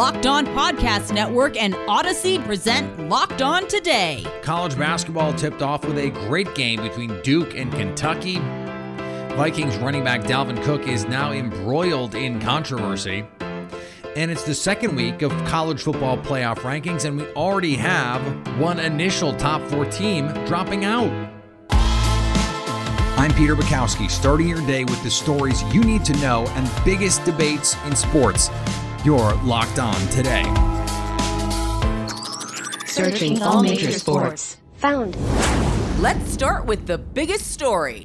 Locked On Podcast Network and Odyssey present Locked On Today. College basketball tipped off with a great game between Duke and Kentucky. Vikings running back Dalvin Cook is now embroiled in controversy. And it's the second week of college football playoff rankings, and we already have one initial top four team dropping out. I'm Peter Bukowski, starting your day with the stories you need to know and biggest debates in sports. You're locked on today. Searching all major sports. Found. Let's start with the biggest story.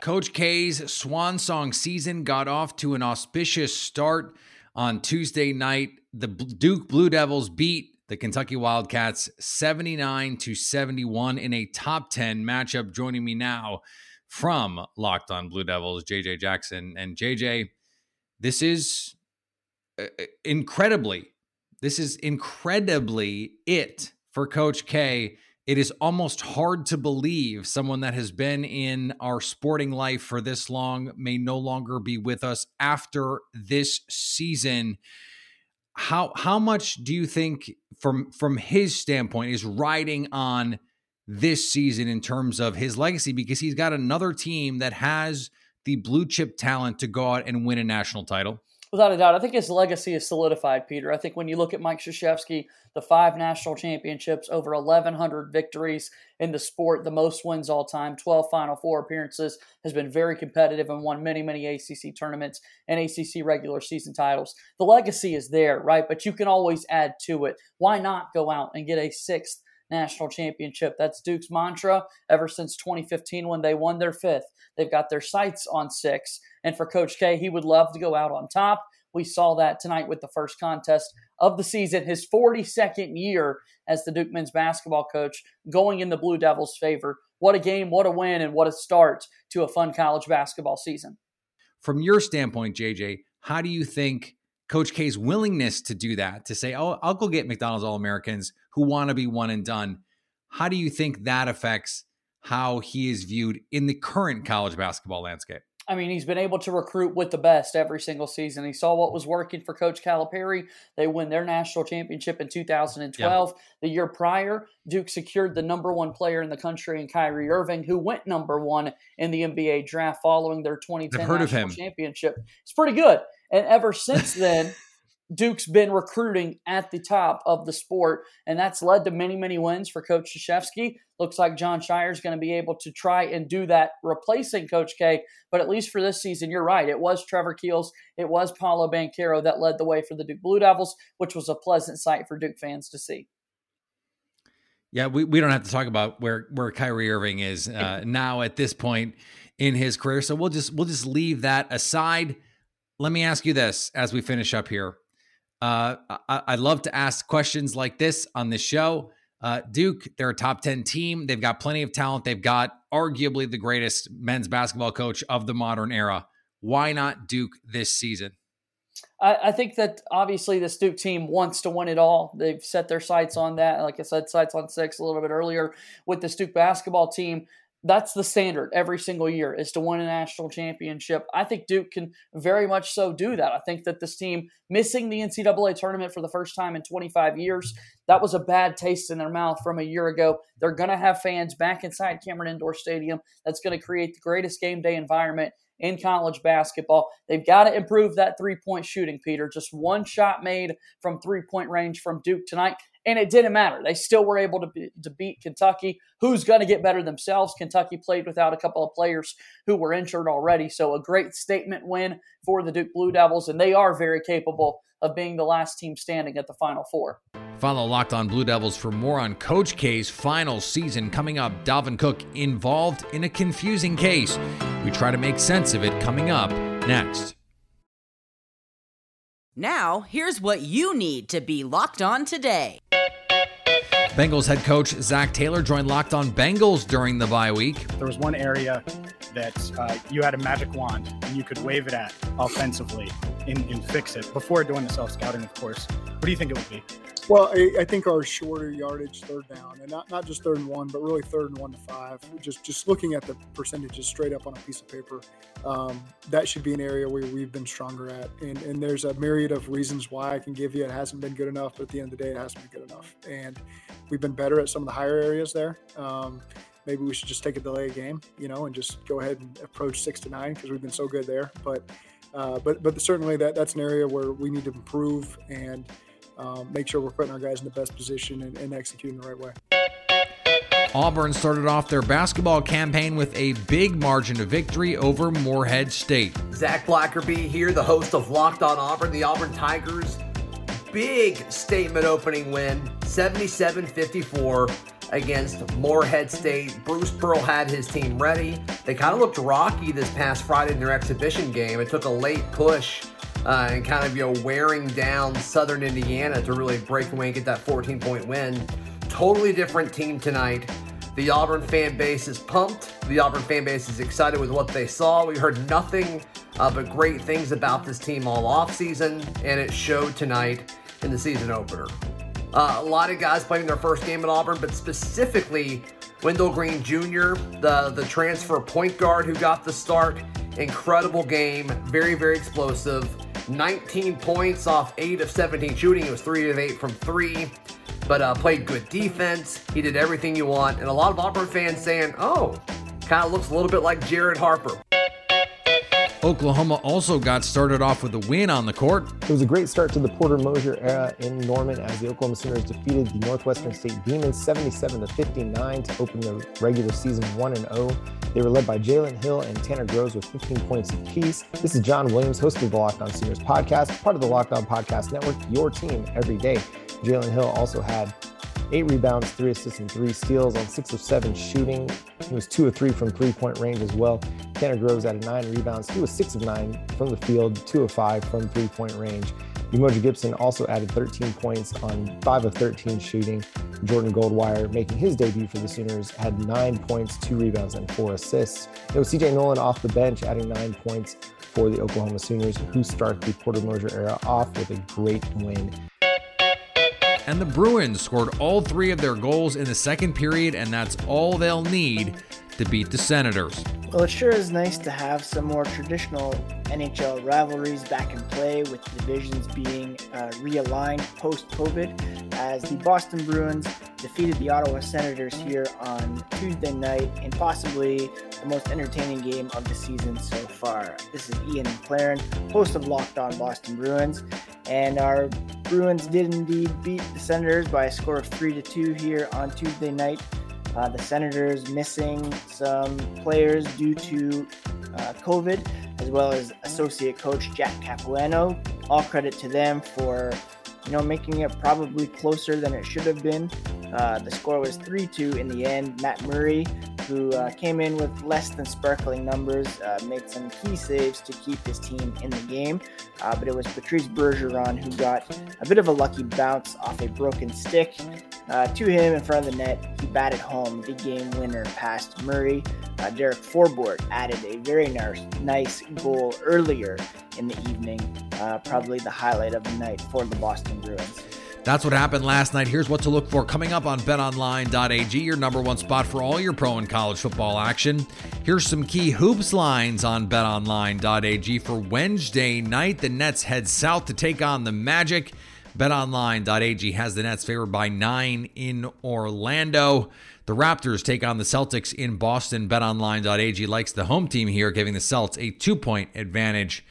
Coach K's swan song season got off to an auspicious start on Tuesday night. The Duke Blue Devils beat the Kentucky Wildcats 79 to 71 in a top 10 matchup. Joining me now from Locked On Blue Devils, JJ Jackson. And JJ, this is Uh, uh, incredibly, this is incredibly it for Coach K. It is almost hard to believe someone that has been in our sporting life for this long may no longer be with us after this season. How how much do you think from from his standpoint is riding on this season in terms of his legacy because he's got another team that has the blue chip talent to go out and win a national title? Without a doubt, I think his legacy is solidified, Peter. I think when you look at Mike Krzyzewski, the five national championships, over 1,100 victories in the sport, the most wins all time, 12 Final Four appearances, has been very competitive and won many, many ACC tournaments and ACC regular season titles. The legacy is there, right? But you can always add to it. Why not go out and get a sixth national championship. That's Duke's mantra ever since 2015 when they won their fifth. They've got their sights on six. And for Coach K, he would love to go out on top. We saw that tonight with the first contest of the season, his 42nd year as the Duke men's basketball coach, going in the Blue Devils' favor. What a game, what a win, and what a start to a fun college basketball season. From your standpoint, JJ, how do you think Coach K's willingness to do that, to say, oh, I'll go get McDonald's All Americans who want to be one and done. How do you think that affects how he is viewed in the current college basketball landscape? I mean, he's been able to recruit with the best every single season. He saw what was working for Coach Calipari. They win their national championship in 2012. Yeah. The year prior, Duke secured the number one player in the country in Kyrie Irving, who went number one in the NBA draft following their 2010 national championship. It's pretty good. And ever since then, Duke's been recruiting at the top of the sport, and that's led to many, many wins for Coach Krzyzewski. Looks like Jon Scheyer is going to be able to try and do that, replacing Coach K. But at least for this season, you're right. It was Trevor Keels, it was Paolo Banchero that led the way for the Duke Blue Devils, which was a pleasant sight for Duke fans to see. Yeah, we, we don't have to talk about where where Kyrie Irving is uh, now at this point in his career, so we'll just we'll just leave that aside let me ask you this as we finish up here. Uh, I, I love to ask questions like this on this show. Uh, Duke, they're a top 10 team. They've got plenty of talent. They've got arguably the greatest men's basketball coach of the modern era. Why not Duke this season? I, I, think that obviously this Duke team wants to win it all. They've set their sights on that. Like I said, sights on six a little bit earlier with the Duke basketball team that's the standard every single year is to win a national championship. I think Duke can very much so do that. I think that this team missing the NCAA tournament for the first time in 25 years, that was a bad taste in their mouth from a year ago. They're going to have fans back inside Cameron Indoor Stadium. That's going to create the greatest game day environment in college basketball. They've got to improve that three point shooting, Peter. Just one shot made from three point range from Duke tonight and it didn't matter. They still were able to, be, to beat Kentucky, who's going to get better themselves. Kentucky played without a couple of players who were injured already, so a great statement win for the Duke Blue Devils, and they are very capable of being the last team standing at the Final Four. Follow Locked On Blue Devils for more on Coach K's final season coming up. Dalvin Cook involved in a confusing case. We try to make sense of it coming up next. Now, here's what you need to be locked on today. Bengals head coach Zac Taylor joined Locked On Bengals during the bye week. There was one area that uh, you had a magic wand and you could wave it at offensively and, and fix it before doing the self scouting, of course. What do you think it would be? Well, I, I, think our shorter yardage third down, and not, not just third and one, but really third and one to five. Just just looking at the percentages straight up on a piece of paper, um, that should be an area where we've been stronger at. And, and there's a myriad of reasons why I can give you. It hasn't been good enough, but at the end of the day, it hasn't been good enough. And we've been better at some of the higher areas there. Um, maybe we should just take a delay game, you know, and just go ahead and approach six to nine because we've been so good there. But uh, but but certainly that that's an area where we need to improve and um, make sure we're putting our guys in the best position and, and executing the right way. Auburn started off their basketball campaign with a big margin of victory over Morehead State. Zach Blackerby here, the host of Locked On Auburn. The Auburn Tigers, big statement opening win, 77 54 against Morehead State. Bruce Pearl had his team ready. They kind of looked rocky this past Friday in their exhibition game. It took a late push uh, and kind of you know wearing down Southern Indiana to really break away and get that 14 point win. Totally different team tonight. The Auburn fan base is pumped. The Auburn fan base is excited with what they saw. We heard nothing uh, but great things about this team all off season, and it showed tonight in the season opener. Uh, a lot of guys playing their first game at Auburn, but specifically Wendell Green Jr., the, the transfer point guard who got the start. Incredible game, very, very explosive. 19 points off 8 of 17 shooting. It was 3 of 8 from 3, but uh, played good defense. He did everything you want. And a lot of Auburn fans saying, oh, kind of looks a little bit like Jared Harper. Oklahoma also got started off with a win on the court. It was a great start to the Porter Moser era in Norman as the Oklahoma Sooners defeated the Northwestern State Demons 77 to 59 to open the regular season 1 and 0. They were led by Jalen Hill and Tanner Groves with 15 points apiece. This is John Williams, host of the Locked On Sooners podcast, part of the Locked On Podcast Network, your team every day. Jalen Hill also had eight rebounds, three assists, and three steals on six of seven shooting. He was two of three from three point range as well. Tanner Groves added nine rebounds. He was six of nine from the field, two of five from three point range. Umoja Gibson also added 13 points on 5 of 13 shooting. Jordan Goldwire, making his debut for the Sooners, had 9 points, 2 rebounds, and 4 assists. It was CJ Noland off the bench, adding 9 points for the Oklahoma Sooners, who start the Porter Moser era off with a great win and the Bruins scored all three of their goals in the second period, and that's all they'll need to beat the Senators. Well, it sure is nice to have some more traditional NHL rivalries back in play with divisions being uh, realigned post COVID as the Boston Bruins defeated the Ottawa Senators here on Tuesday night in possibly the most entertaining game of the season so far. This is Ian McLaren, host of Locked On Boston Bruins, and our Bruins did indeed beat the Senators by a score of 3 to 2 here on Tuesday night. Uh, the Senators missing some players due to uh, COVID, as well as associate coach Jack Capuano. All credit to them for, you know, making it probably closer than it should have been. Uh, the score was 3-2 in the end. Matt Murray who uh, came in with less than sparkling numbers, uh, made some key saves to keep his team in the game. But it was Patrice Bergeron who got a bit of a lucky bounce off a broken stick uh, to him in front of the net. He batted home the game winner past Murray. Uh, Derek Forbort added a very nice, nice goal earlier in the evening, uh, probably the highlight of the night for the Boston Bruins. That's what happened last night. Here's what to look for coming up on betonline.ag, your number one spot for all your pro and college football action. Here's some key hoops lines on betonline.ag for Wednesday night. The Nets head south to take on the Magic. BetOnline.ag has the Nets favored by nine in Orlando. The Raptors take on the Celtics in Boston. BetOnline.ag likes the home team here, giving the Celts a two point advantage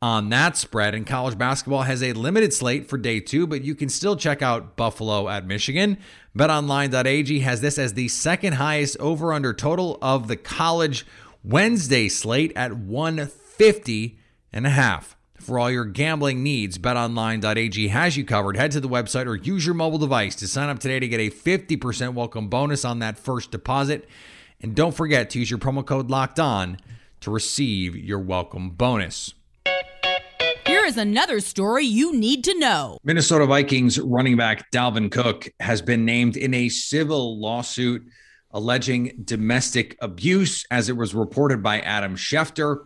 on that spread. And college basketball has a limited slate for day two, but you can still check out Buffalo at Michigan. BetOnline.ag has this as the second highest over under total of the college Wednesday slate at 150 and a half. For all your gambling needs, betonline.ag has you covered. Head to the website or use your mobile device to sign up today to get a 50% welcome bonus on that first deposit. And don't forget to use your promo code locked on to receive your welcome bonus. Here is another story you need to know. Minnesota Vikings running back Dalvin Cook has been named in a civil lawsuit alleging domestic abuse, as it was reported by Adam Schefter.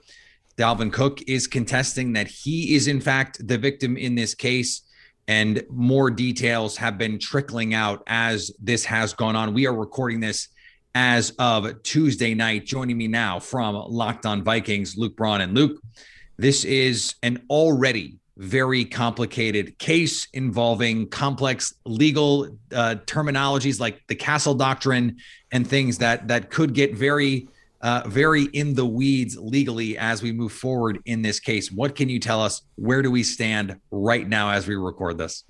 Dalvin Cook is contesting that he is, in fact, the victim in this case. and more details have been trickling out as this has gone on. We are recording this as of Tuesday night. Joining me now from Locked On Vikings, Luke Braun. And Luke, this is an already very complicated case involving complex legal uh, terminologies like the Castle Doctrine and things that that could get very uh, very in the weeds legally as we move forward in this case. What can you tell us? Where do we stand right now as we record this?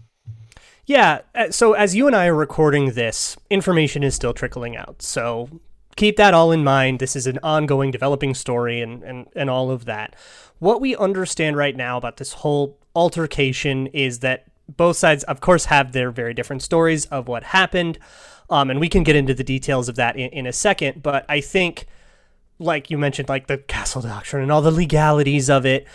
Yeah. Uh, so as you and I are recording this, information is still trickling out. So keep that all in mind. This is an ongoing developing story and, and, and all of that. What we understand right now about this whole altercation is that both sides, of course, have their very different stories of what happened. Um, and we can get into the details of that in, in a second. But I think like you mentioned, like the castle doctrine and all the legalities of it.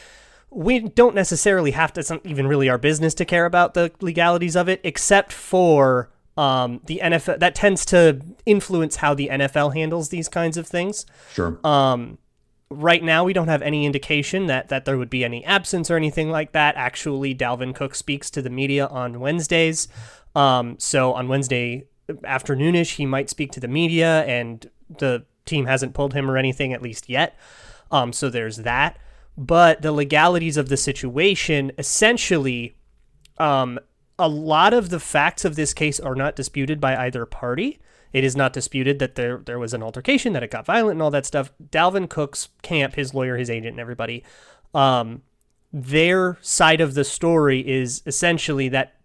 We don't necessarily have to. It's not even really our business to care about the legalities of it, except for um, the NFL. That tends to influence how the NFL handles these kinds of things. Sure. Um, right now, we don't have any indication that that there would be any absence or anything like that. Actually, Dalvin Cook speaks to the media on Wednesdays. Um, so on Wednesday afternoonish, he might speak to the media, and the team hasn't pulled him or anything, at least yet. Um, so there's that. But the legalities of the situation essentially, um, a lot of the facts of this case are not disputed by either party. It is not disputed that there there was an altercation, that it got violent, and all that stuff. Dalvin Cook's camp, his lawyer, his agent, and everybody, um, their side of the story is essentially that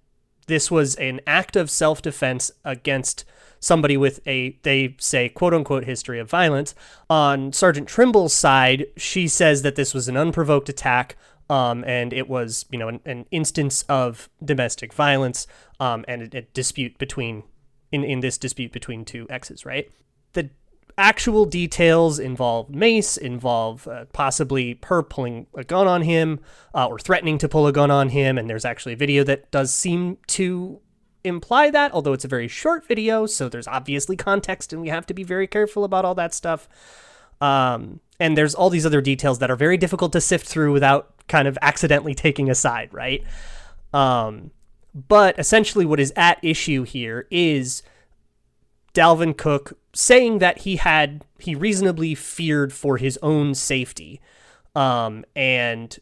this was an act of self defense against somebody with a, they say, quote unquote, history of violence. On Sergeant Trimble's side, she says that this was an unprovoked attack. Um, and it was, you know, an, an instance of domestic violence um, and a, a dispute between, in, in this dispute between two exes, right? The actual details involve mace, involve uh, possibly her pulling a gun on him uh, or threatening to pull a gun on him. And there's actually a video that does seem to imply that, although it's a very short video, so there's obviously context and we have to be very careful about all that stuff. Um, and there's all these other details that are very difficult to sift through without kind of accidentally taking a side, right? Um, but essentially, what is at issue here is Dalvin Cook saying that he had, he reasonably feared for his own safety. Um, and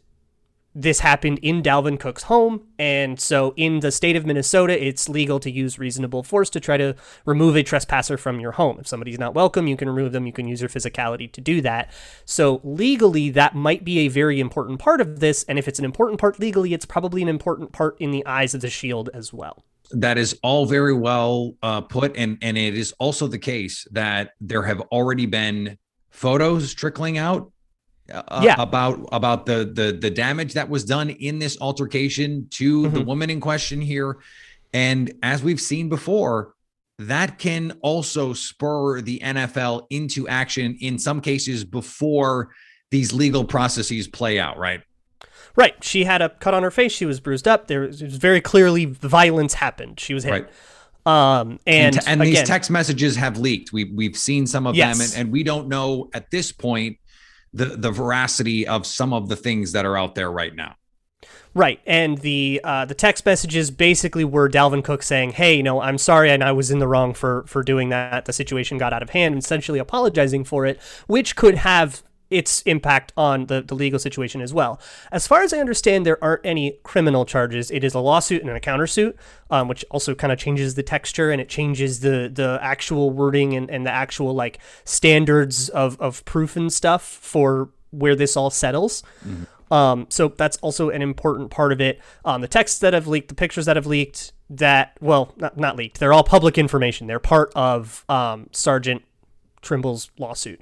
this happened in Dalvin Cook's home. And so in the state of Minnesota, it's legal to use reasonable force to try to remove a trespasser from your home. If somebody's not welcome, you can remove them. You can use your physicality to do that. So legally, that might be a very important part of this. And if it's an important part legally, it's probably an important part in the eyes of the shield as well. That is all very well uh, put. And, and it is also the case that there have already been photos trickling out uh, yeah. about about the the the damage that was done in this altercation to mm-hmm. the woman in question here and as we've seen before that can also spur the NFL into action in some cases before these legal processes play out right right she had a cut on her face she was bruised up there was very clearly violence happened she was hit right. Um, and, and, and again, these text messages have leaked. We we've seen some of yes. them, and, and we don't know at this point the the veracity of some of the things that are out there right now. Right, and the uh, the text messages basically were Dalvin Cook saying, "Hey, you know, I'm sorry, and I was in the wrong for for doing that. The situation got out of hand." Essentially, apologizing for it, which could have its impact on the, the legal situation as well. As far as I understand, there aren't any criminal charges. It is a lawsuit and a countersuit, um, which also kind of changes the texture and it changes the the actual wording and, and the actual like standards of, of proof and stuff for where this all settles. Mm-hmm. Um, so that's also an important part of it. Um, the texts that have leaked, the pictures that have leaked, that well, not, not leaked. They're all public information. They're part of um, Sergeant Trimble's lawsuit.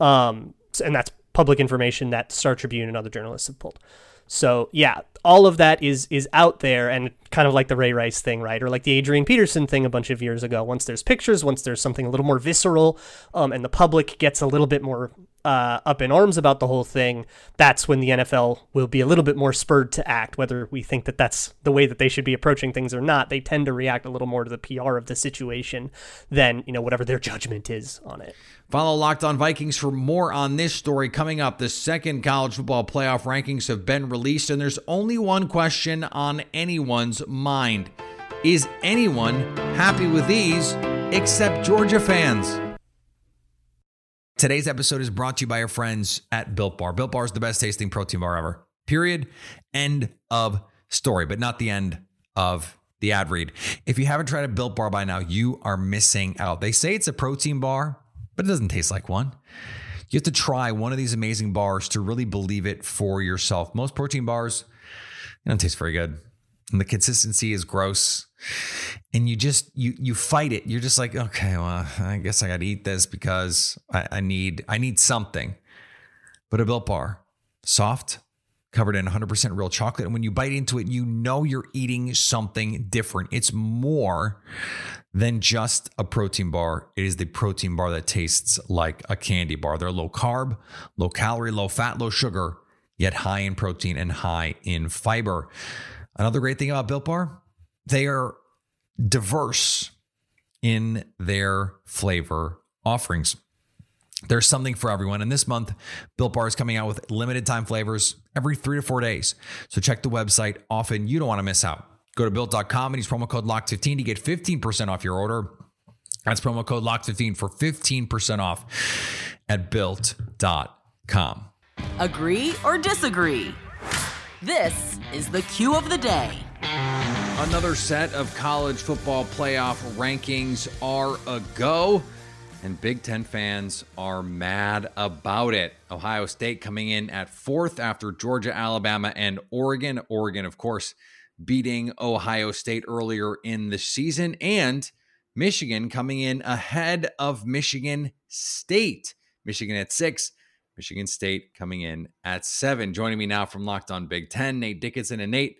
Um, and that's public information that Star Tribune and other journalists have pulled. So yeah, all of that is is out there, and kind of like the Ray Rice thing, right, or like the Adrian Peterson thing a bunch of years ago. Once there's pictures, once there's something a little more visceral, um, and the public gets a little bit more uh, up in arms about the whole thing, that's when the NFL will be a little bit more spurred to act. Whether we think that that's the way that they should be approaching things or not, they tend to react a little more to the PR of the situation than you know whatever their judgment is on it. Follow Locked On Vikings for more on this story coming up. The second college football playoff rankings have been released, and there's only one question on anyone's mind: Is anyone happy with these except Georgia fans? Today's episode is brought to you by our friends at Built Bar. Built Bar is the best tasting protein bar ever. Period. End of story, but not the end of the ad read. If you haven't tried a Built Bar by now, you are missing out. They say it's a protein bar, but it doesn't taste like one. You have to try one of these amazing bars to really believe it for yourself. Most protein bars, don't taste very good. And the consistency is gross. And you just you you fight it. You're just like okay well i guess i gotta eat this because i, I need i need something. But a built bar soft covered in 100% real chocolate. And when you bite into it you know you're eating something different. It's more than just a protein bar. It is the protein bar that tastes like a candy bar. They're low carb low calorie low fat low sugar yet high in protein and high in fiber another great thing about built bar they are diverse in their flavor offerings. There's something for everyone. And this month, Built Bar is coming out with limited time flavors every three to four days. So check the website often. You don't want to miss out. Go to built.com and use promo code LOCK15 to get 15% off your order. That's promo code LOCK15 for 15% off at built.com. Agree or disagree? This is the cue of the day. Another set of college football playoff rankings are a go, and Big Ten fans are mad about it. Ohio State coming in at fourth after Georgia, Alabama, and Oregon. Oregon, of course, beating Ohio State earlier in the season, and Michigan coming in ahead of Michigan State. Michigan at six, Michigan State coming in at seven. Joining me now from Locked On Big Ten, Nate Dickinson. And Nate,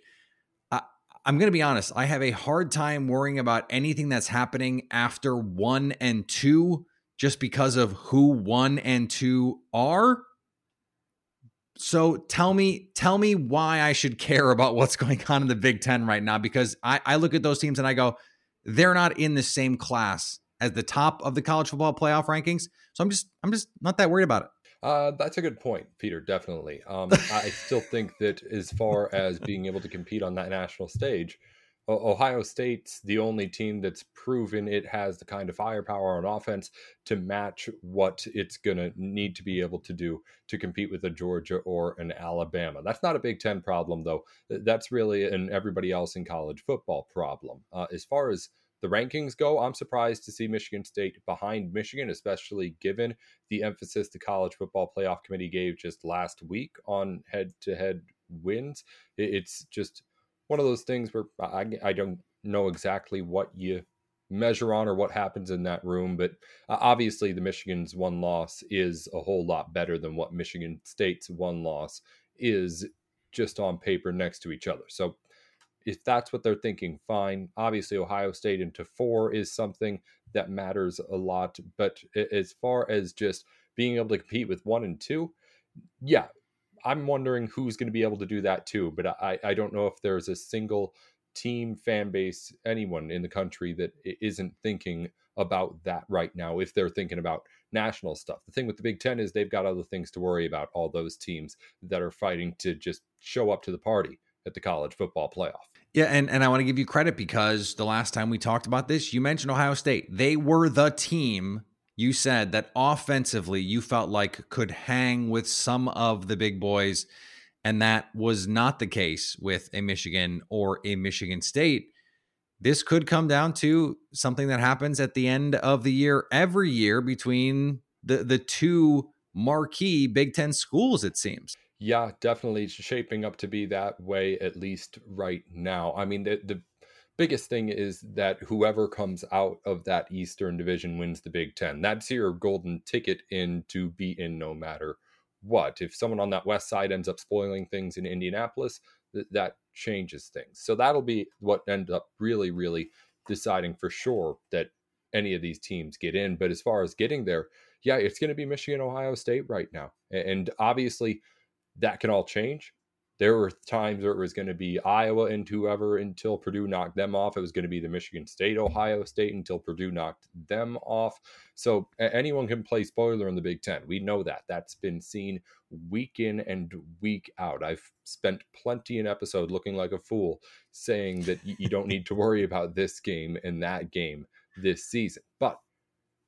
I'm going to be honest. I have a hard time worrying about anything that's happening after one and two just because of who one and two are. So tell me, tell me why I should care about what's going on in the Big Ten right now. Because I, I look at those teams and I go, they're not in the same class as the top of the college football playoff rankings. So I'm just, I'm just not that worried about it. Uh, that's a good point, Peter. Definitely. Um, I still think that as far as being able to compete on that national stage, Ohio State's the only team that's proven it has the kind of firepower on offense to match what it's going to need to be able to do to compete with a Georgia or an Alabama. That's not a Big Ten problem, though. That's really an everybody else in college football problem. Uh, as far as the rankings go, I'm surprised to see Michigan State behind Michigan, especially given the emphasis the College Football Playoff Committee gave just last week on head to head wins. It's just one of those things where I, I don't know exactly what you measure on or what happens in that room, but uh, obviously the Michigan's one loss is a whole lot better than what Michigan State's one loss is just on paper next to each other. So if that's what they're thinking, fine. Obviously, Ohio State into four is something that matters a lot. But as far as just being able to compete with one and two, yeah, I'm wondering who's going to be able to do that too. But I, I don't know if there's a single team, fan base, anyone in the country that isn't thinking about that right now if they're thinking about national stuff. The thing with the Big Ten is they've got other things to worry about, all those teams that are fighting to just show up to the party at the college football playoff. Yeah, and, and I want to give you credit because the last time we talked about this, you mentioned Ohio State. They were the team you said that offensively you felt like could hang with some of the big boys, and that was not the case with a Michigan or a Michigan State. This could come down to something that happens at the end of the year every year between the the two marquee Big Ten schools, it seems. Yeah, definitely shaping up to be that way, at least right now. I mean, the, the biggest thing is that whoever comes out of that Eastern division wins the Big Ten. That's your golden ticket in to be in no matter what. If someone on that west side ends up spoiling things in Indianapolis, th- that changes things. So that'll be what ends up really, really deciding for sure that any of these teams get in. But as far as getting there, yeah, it's going to be Michigan, Ohio State right now. And obviously, that can all change. There were times where it was going to be Iowa and whoever until Purdue knocked them off. It was going to be the Michigan State, Ohio State until Purdue knocked them off. So anyone can play spoiler in the Big Ten. We know that. That's been seen week in and week out. I've spent plenty an episode looking like a fool saying that you don't need to worry about this game and that game this season. But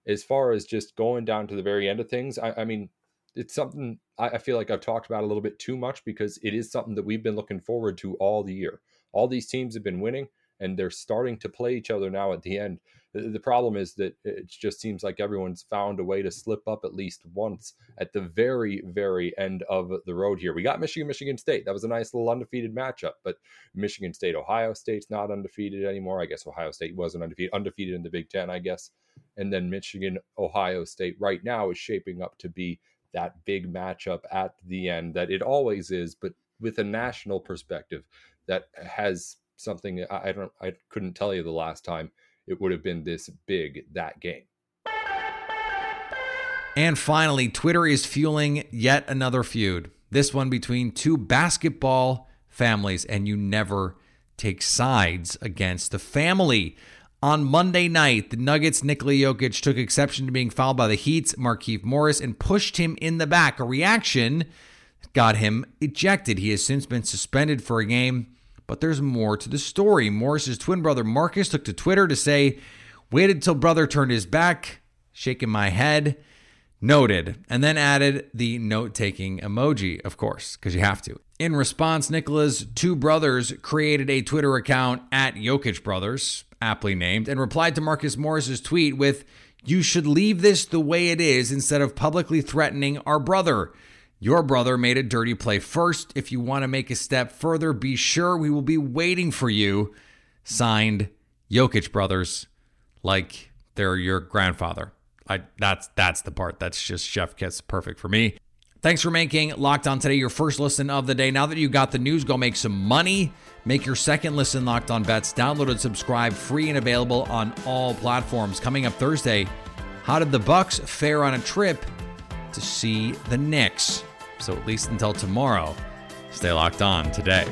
as far as just going down to the very end of things, I, I mean, it's something I, I feel like I've talked about a little bit too much because it is something that we've been looking forward to all the year. All these teams have been winning and they're starting to play each other now at the end. The problem is that it just seems like everyone's found a way to slip up at least once at the very, very end of the road here. We got Michigan, Michigan State. That was a nice little undefeated matchup, but Michigan State, Ohio State's not undefeated anymore. I guess Ohio State wasn't undefeated, undefeated in the Big Ten, I guess. And then Michigan, Ohio State right now is shaping up to be that big matchup at the end that it always is, but with a national perspective that has something I don't I couldn't tell you the last time it would have been this big that game. And finally, Twitter is fueling yet another feud. This one between two basketball families, and you never take sides against the family. On Monday night, the Nuggets' Nikola Jokic took exception to being fouled by the Heat's Markieff Morris and pushed him in the back. A reaction got him ejected. He has since been suspended for a game, but there's more to the story. Morris's twin brother Marcus took to Twitter to say, "Waited till brother turned his back, shaking my head." Noted, and then added the note taking emoji, of course, because you have to. In response, Nikola's two brothers created a Twitter account at Jokic Brothers, aptly named, and replied to Marcus Morris's tweet with, You should leave this the way it is instead of publicly threatening our brother. Your brother made a dirty play first. If you want to make a step further, be sure we will be waiting for you. Signed, Jokic Brothers, like they're your grandfather. I that's that's the part that's just chef kiss perfect for me. Thanks for making Locked On Today your first listen of the day. Now that you got the news, go make some money. Make your second listen Locked On Bets. Download and subscribe free and available on all platforms. Coming up Thursday, how did the Bucks fare on a trip to see the Knicks? So at least until tomorrow, stay locked on today.